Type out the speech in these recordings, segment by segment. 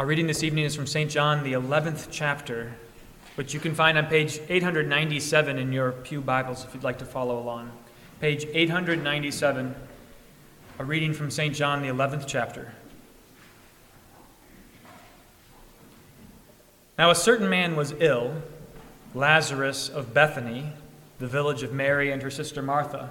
Our reading this evening is from St. John, the 11th chapter, which you can find on page 897 in your Pew Bibles if you'd like to follow along. Page 897, a reading from St. John, the 11th chapter. Now, a certain man was ill, Lazarus of Bethany, the village of Mary and her sister Martha.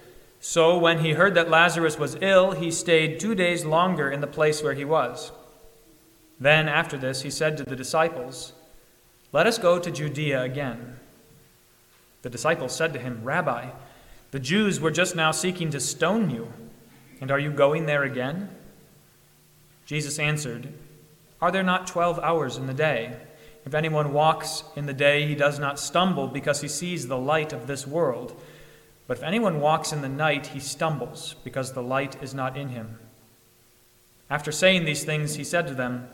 So when he heard that Lazarus was ill, he stayed two days longer in the place where he was. Then, after this, he said to the disciples, Let us go to Judea again. The disciples said to him, Rabbi, the Jews were just now seeking to stone you, and are you going there again? Jesus answered, Are there not twelve hours in the day? If anyone walks in the day, he does not stumble because he sees the light of this world. But if anyone walks in the night, he stumbles, because the light is not in him. After saying these things, he said to them,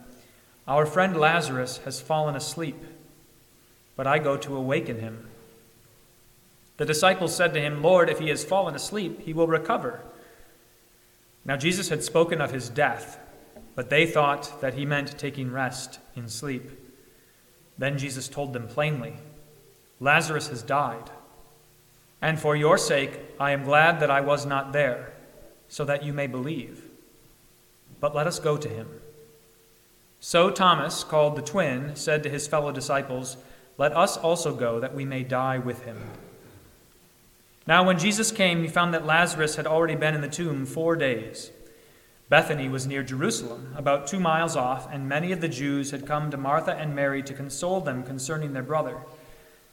Our friend Lazarus has fallen asleep, but I go to awaken him. The disciples said to him, Lord, if he has fallen asleep, he will recover. Now Jesus had spoken of his death, but they thought that he meant taking rest in sleep. Then Jesus told them plainly, Lazarus has died. And for your sake, I am glad that I was not there, so that you may believe. But let us go to him. So Thomas, called the twin, said to his fellow disciples, Let us also go, that we may die with him. Now, when Jesus came, he found that Lazarus had already been in the tomb four days. Bethany was near Jerusalem, about two miles off, and many of the Jews had come to Martha and Mary to console them concerning their brother.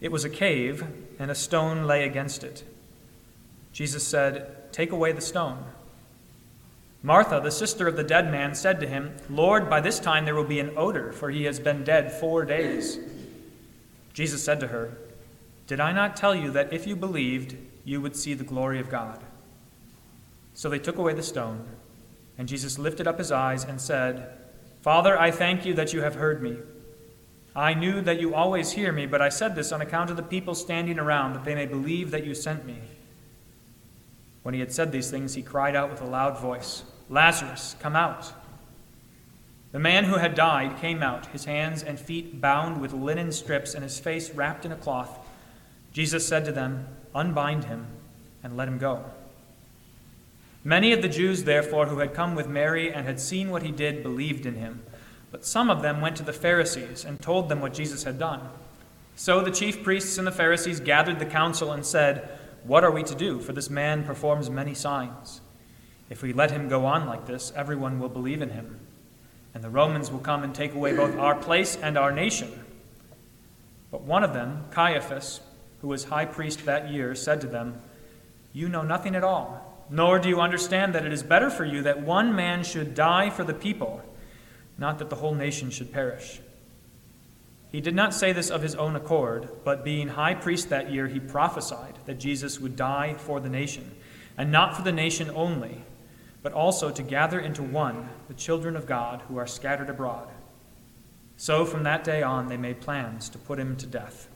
It was a cave, and a stone lay against it. Jesus said, Take away the stone. Martha, the sister of the dead man, said to him, Lord, by this time there will be an odor, for he has been dead four days. Jesus said to her, Did I not tell you that if you believed, you would see the glory of God? So they took away the stone, and Jesus lifted up his eyes and said, Father, I thank you that you have heard me. I knew that you always hear me, but I said this on account of the people standing around, that they may believe that you sent me. When he had said these things, he cried out with a loud voice, Lazarus, come out. The man who had died came out, his hands and feet bound with linen strips, and his face wrapped in a cloth. Jesus said to them, Unbind him and let him go. Many of the Jews, therefore, who had come with Mary and had seen what he did, believed in him. But some of them went to the Pharisees and told them what Jesus had done. So the chief priests and the Pharisees gathered the council and said, What are we to do? For this man performs many signs. If we let him go on like this, everyone will believe in him. And the Romans will come and take away both our place and our nation. But one of them, Caiaphas, who was high priest that year, said to them, You know nothing at all, nor do you understand that it is better for you that one man should die for the people, not that the whole nation should perish. He did not say this of his own accord, but being high priest that year, he prophesied that Jesus would die for the nation, and not for the nation only, but also to gather into one the children of God who are scattered abroad. So from that day on, they made plans to put him to death.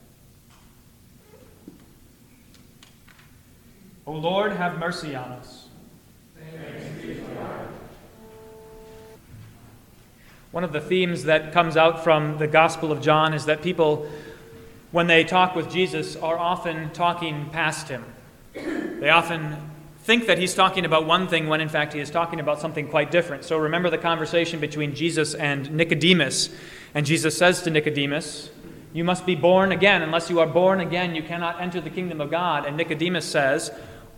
O Lord, have mercy on us. One of the themes that comes out from the Gospel of John is that people, when they talk with Jesus, are often talking past him. They often think that he's talking about one thing when in fact he is talking about something quite different. So remember the conversation between Jesus and Nicodemus. And Jesus says to Nicodemus, You must be born again. Unless you are born again, you cannot enter the kingdom of God. And Nicodemus says,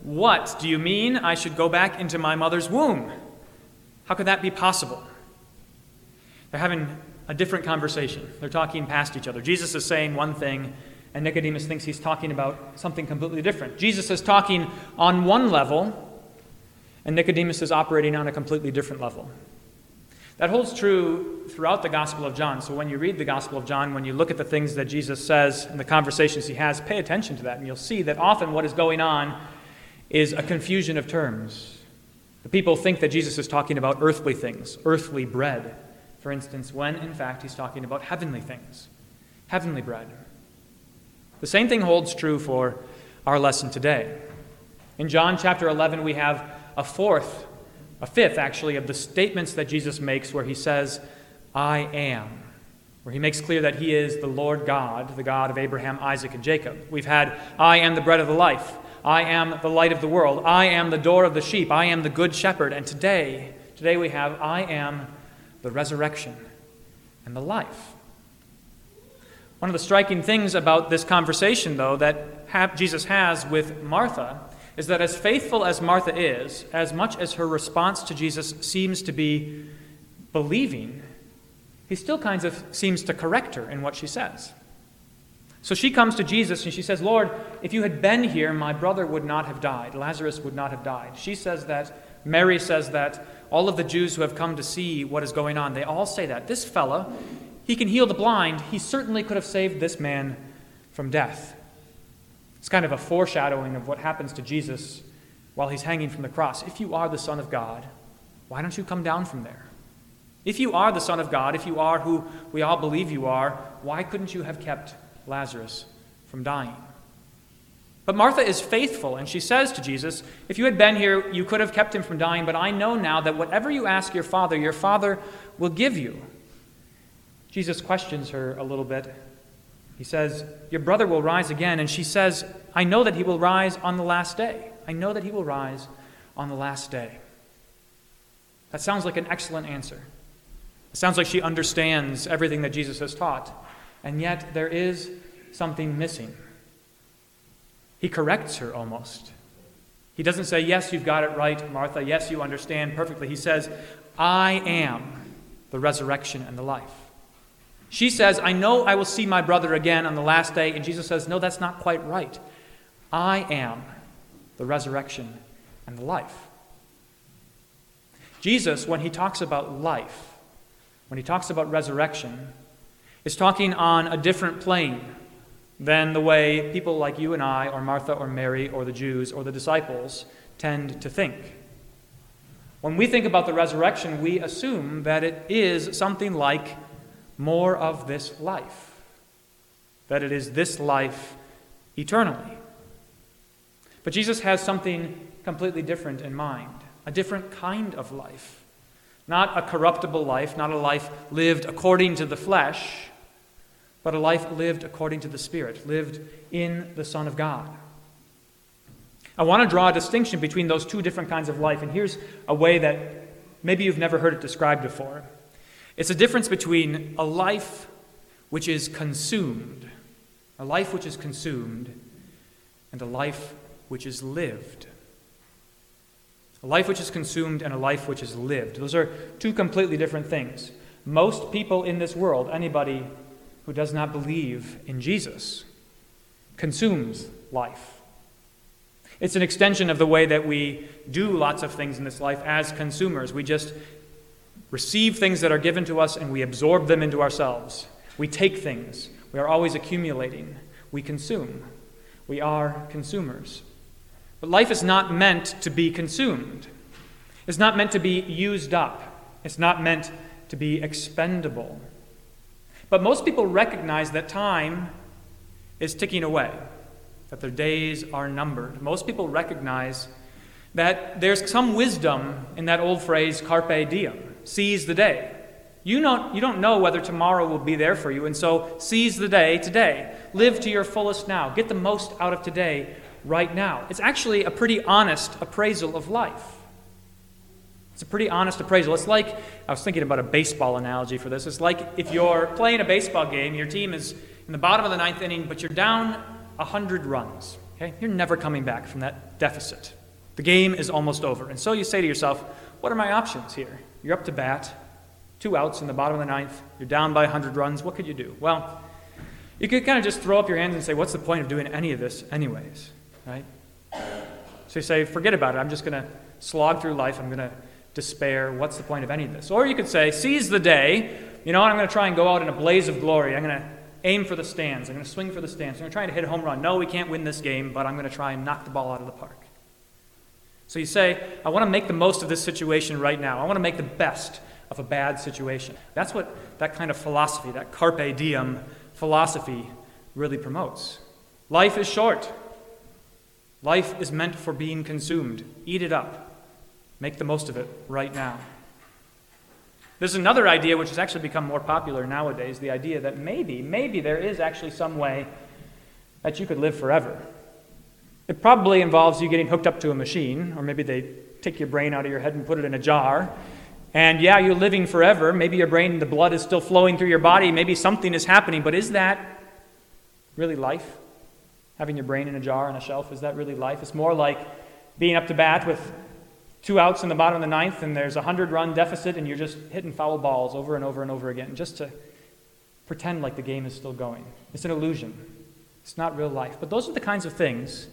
What? Do you mean I should go back into my mother's womb? How could that be possible? They're having a different conversation. They're talking past each other. Jesus is saying one thing, and Nicodemus thinks he's talking about something completely different. Jesus is talking on one level, and Nicodemus is operating on a completely different level. That holds true throughout the Gospel of John. So when you read the Gospel of John, when you look at the things that Jesus says and the conversations he has, pay attention to that, and you'll see that often what is going on is a confusion of terms. The people think that Jesus is talking about earthly things, earthly bread for instance, when in fact he's talking about heavenly things, heavenly bread. The same thing holds true for our lesson today. In John chapter 11, we have a fourth, a fifth actually, of the statements that Jesus makes where he says, I am, where he makes clear that he is the Lord God, the God of Abraham, Isaac, and Jacob. We've had, I am the bread of the life. I am the light of the world. I am the door of the sheep. I am the good shepherd. And today, today we have, I am the resurrection, and the life. One of the striking things about this conversation, though, that Jesus has with Martha is that as faithful as Martha is, as much as her response to Jesus seems to be believing, he still kind of seems to correct her in what she says. So she comes to Jesus and she says, Lord, if you had been here, my brother would not have died. Lazarus would not have died. She says that. Mary says that all of the Jews who have come to see what is going on, they all say that. This fella, he can heal the blind. He certainly could have saved this man from death. It's kind of a foreshadowing of what happens to Jesus while he's hanging from the cross. If you are the Son of God, why don't you come down from there? If you are the Son of God, if you are who we all believe you are, why couldn't you have kept Lazarus from dying? But Martha is faithful, and she says to Jesus, If you had been here, you could have kept him from dying, but I know now that whatever you ask your Father, your Father will give you. Jesus questions her a little bit. He says, Your brother will rise again. And she says, I know that he will rise on the last day. I know that he will rise on the last day. That sounds like an excellent answer. It sounds like she understands everything that Jesus has taught. And yet there is something missing. He corrects her almost. He doesn't say, Yes, you've got it right, Martha. Yes, you understand perfectly. He says, I am the resurrection and the life. She says, I know I will see my brother again on the last day. And Jesus says, No, that's not quite right. I am the resurrection and the life. Jesus, when he talks about life, when he talks about resurrection, is talking on a different plane than the way people like you and I, or Martha or Mary, or the Jews, or the disciples tend to think. When we think about the resurrection, we assume that it is something like more of this life, that it is this life eternally. But Jesus has something completely different in mind a different kind of life. Not a corruptible life, not a life lived according to the flesh, but a life lived according to the Spirit, lived in the Son of God. I want to draw a distinction between those two different kinds of life, and here's a way that maybe you've never heard it described before. It's a difference between a life which is consumed, a life which is consumed, and a life which is lived. A life which is consumed and a life which is lived. Those are two completely different things. Most people in this world, anybody who does not believe in Jesus, consumes life. It's an extension of the way that we do lots of things in this life as consumers. We just receive things that are given to us and we absorb them into ourselves. We take things. We are always accumulating. We consume. We are consumers. But life is not meant to be consumed. It's not meant to be used up. It's not meant to be expendable. But most people recognize that time is ticking away, that their days are numbered. Most people recognize that there's some wisdom in that old phrase, carpe diem, seize the day. You don't, you don't know whether tomorrow will be there for you, and so seize the day today. Live to your fullest now. Get the most out of today right now. It's actually a pretty honest appraisal of life. It's a pretty honest appraisal. It's like, I was thinking about a baseball analogy for this. It's like if you're playing a baseball game, your team is in the bottom of the ninth inning, but you're down 100 runs. Okay? You're never coming back from that deficit. The game is almost over. And so you say to yourself, what are my options here? You're up to bat, two outs in the bottom of the ninth, you're down by 100 runs. What could you do? Well, you could kind of just throw up your hands and say, what's the point of doing any of this, anyways? Right? So you say, forget about it. I'm just going to slog through life. I'm going to despair. What's the point of any of this? Or you could say, seize the day. You know? I'm going to try and go out in a blaze of glory. I'm going to aim for the stands. I'm going to swing for the stands. I'm going to try to hit a home run. No, we can't win this game, but I'm going to try and knock the ball out of the park. So you say, I want to make the most of this situation right now. I want to make the best of a bad situation. That's what that kind of philosophy, that carpe diem philosophy, really promotes. Life is short. Life is meant for being consumed. Eat it up. Make the most of it right now. There's another idea which has actually become more popular nowadays the idea that maybe, maybe there is actually some way that you could live forever. It probably involves you getting hooked up to a machine, or maybe they take your brain out of your head and put it in a jar. And yeah, you're living forever. Maybe your brain, the blood is still flowing through your body. Maybe something is happening. But is that really life? Having your brain in a jar on a shelf, is that really life? It's more like being up to bat with two outs in the bottom of the ninth and there's a 100 run deficit and you're just hitting foul balls over and over and over again just to pretend like the game is still going. It's an illusion. It's not real life. But those are the kinds of things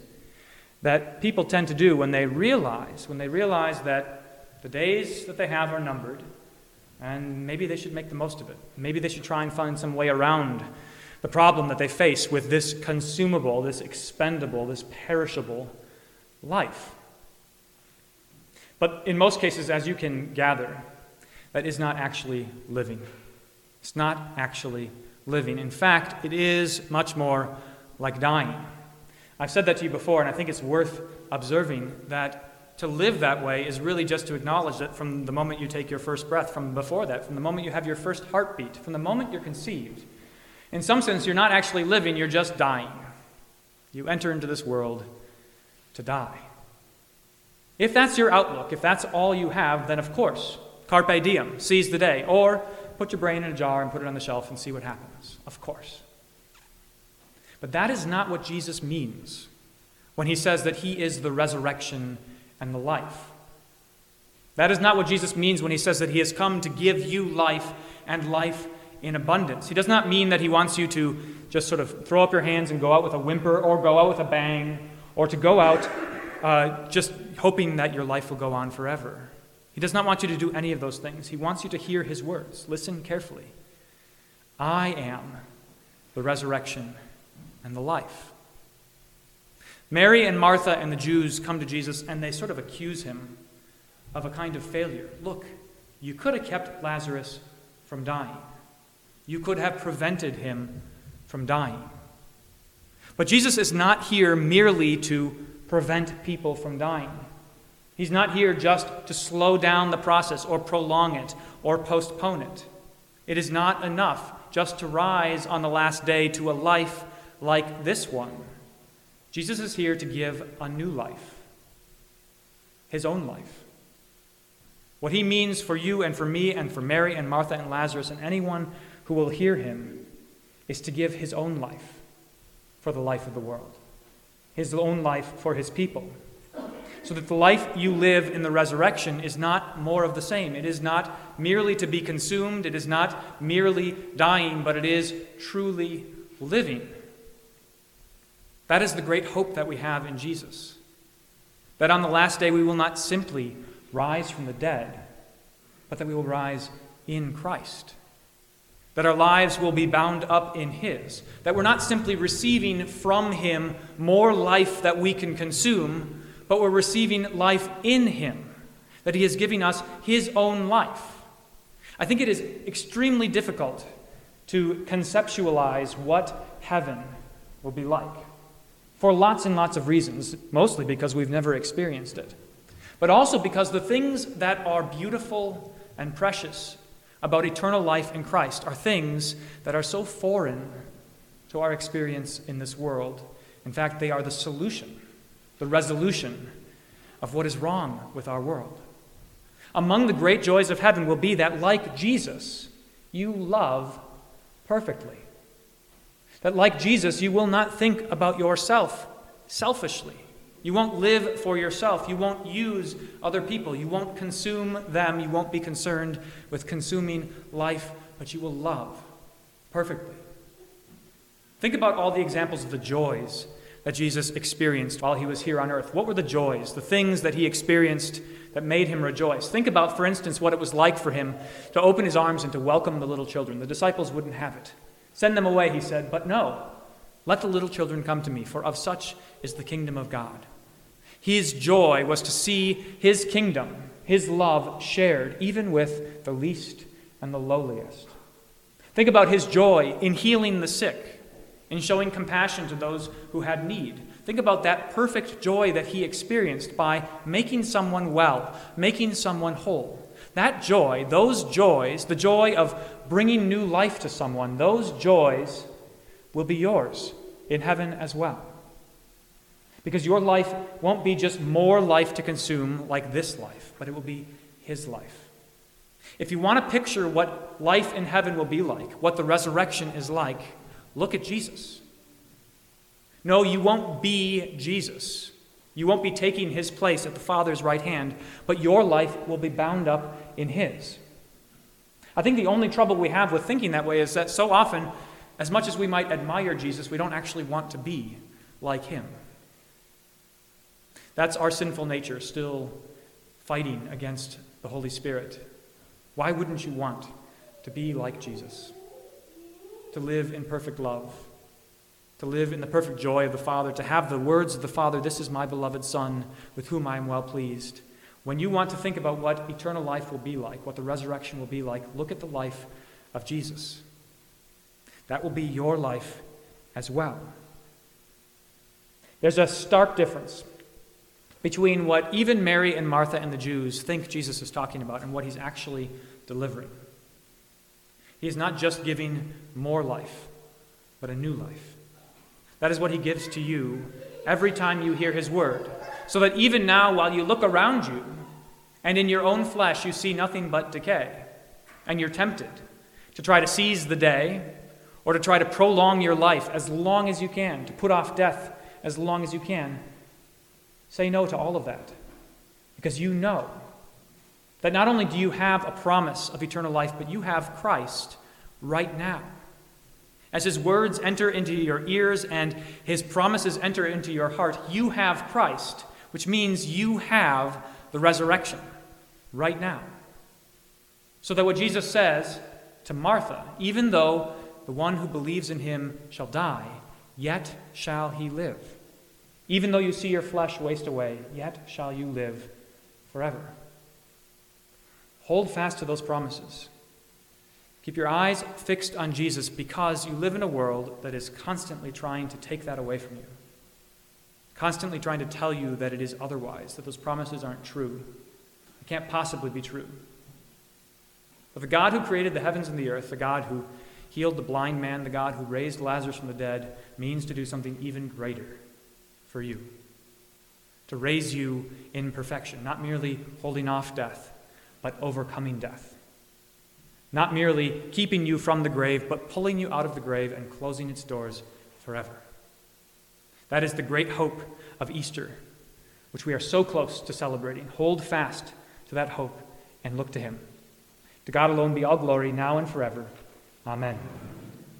that people tend to do when they realize, when they realize that the days that they have are numbered and maybe they should make the most of it. Maybe they should try and find some way around the problem that they face with this consumable, this expendable, this perishable life. But in most cases, as you can gather, that is not actually living. It's not actually living. In fact, it is much more like dying. I've said that to you before, and I think it's worth observing that to live that way is really just to acknowledge that from the moment you take your first breath, from before that, from the moment you have your first heartbeat, from the moment you're conceived, in some sense, you're not actually living, you're just dying. You enter into this world to die. If that's your outlook, if that's all you have, then of course, carpe diem, seize the day, or put your brain in a jar and put it on the shelf and see what happens. Of course. But that is not what Jesus means when he says that he is the resurrection and the life. That is not what Jesus means when he says that he has come to give you life and life in abundance. He does not mean that he wants you to just sort of throw up your hands and go out with a whimper or go out with a bang or to go out uh, just hoping that your life will go on forever. He does not want you to do any of those things. He wants you to hear his words. Listen carefully. I am the resurrection and the life. Mary and Martha and the Jews come to Jesus and they sort of accuse him of a kind of failure. Look, you could have kept Lazarus from dying, you could have prevented him from dying. But Jesus is not here merely to prevent people from dying. He's not here just to slow down the process or prolong it or postpone it. It is not enough just to rise on the last day to a life like this one. Jesus is here to give a new life, his own life. What he means for you and for me and for Mary and Martha and Lazarus and anyone who will hear him is to give his own life for the life of the world, his own life for his people. So that the life you live in the resurrection is not more of the same. It is not merely to be consumed, it is not merely dying, but it is truly living. That is the great hope that we have in Jesus. That on the last day we will not simply rise from the dead, but that we will rise in Christ. That our lives will be bound up in His. That we're not simply receiving from Him more life that we can consume, but we're receiving life in Him. That He is giving us His own life. I think it is extremely difficult to conceptualize what heaven will be like for lots and lots of reasons, mostly because we've never experienced it but also because the things that are beautiful and precious about eternal life in Christ are things that are so foreign to our experience in this world. In fact, they are the solution, the resolution of what is wrong with our world. Among the great joys of heaven will be that, like Jesus, you love perfectly. That, like Jesus, you will not think about yourself selfishly. You won't live for yourself. You won't use other people. You won't consume them. You won't be concerned with consuming life, but you will love perfectly. Think about all the examples of the joys that Jesus experienced while he was here on earth. What were the joys, the things that he experienced that made him rejoice? Think about, for instance, what it was like for him to open his arms and to welcome the little children. The disciples wouldn't have it. Send them away, he said, but no. Let the little children come to me, for of such is the kingdom of God. His joy was to see his kingdom, his love shared even with the least and the lowliest. Think about his joy in healing the sick, in showing compassion to those who had need. Think about that perfect joy that he experienced by making someone well, making someone whole. That joy, those joys, the joy of bringing new life to someone, those joys will be yours in heaven as well. Because your life won't be just more life to consume like this life, but it will be His life. If you want to picture what life in heaven will be like, what the resurrection is like, look at Jesus. No, you won't be Jesus. You won't be taking his place at the Father's right hand, but your life will be bound up in his. I think the only trouble we have with thinking that way is that so often, as much as we might admire Jesus, we don't actually want to be like him. That's our sinful nature still fighting against the Holy Spirit. Why wouldn't you want to be like Jesus? To live in perfect love, to live in the perfect joy of the Father, to have the words of the Father, This is my beloved Son, with whom I am well pleased. When you want to think about what eternal life will be like, what the resurrection will be like, look at the life of Jesus. That will be your life as well. There's a stark difference between what even Mary and Martha and the Jews think Jesus is talking about and what he's actually delivering. He is not just giving more life, but a new life. That is what he gives to you every time you hear his word. So that even now, while you look around you and in your own flesh you see nothing but decay, and you're tempted to try to seize the day or to try to prolong your life as long as you can, to put off death as long as you can, Say no to all of that because you know that not only do you have a promise of eternal life, but you have Christ right now. As his words enter into your ears and his promises enter into your heart, you have Christ, which means you have the resurrection right now. So that what Jesus says to Martha, even though the one who believes in him shall die, yet shall he live. Even though you see your flesh waste away, yet shall you live forever. Hold fast to those promises. Keep your eyes fixed on Jesus because you live in a world that is constantly trying to take that away from you, constantly trying to tell you that it is otherwise, that those promises aren't true. It can't possibly be true. But the God who created the heavens and the earth, the God who healed the blind man, the God who raised Lazarus from the dead, means to do something even greater for you. To raise you in perfection, not merely holding off death, but overcoming death. Not merely keeping you from the grave, but pulling you out of the grave and closing its doors forever. That is the great hope of Easter, which we are so close to celebrating. Hold fast to that hope and look to Him. To God alone be all glory, now and forever. Amen.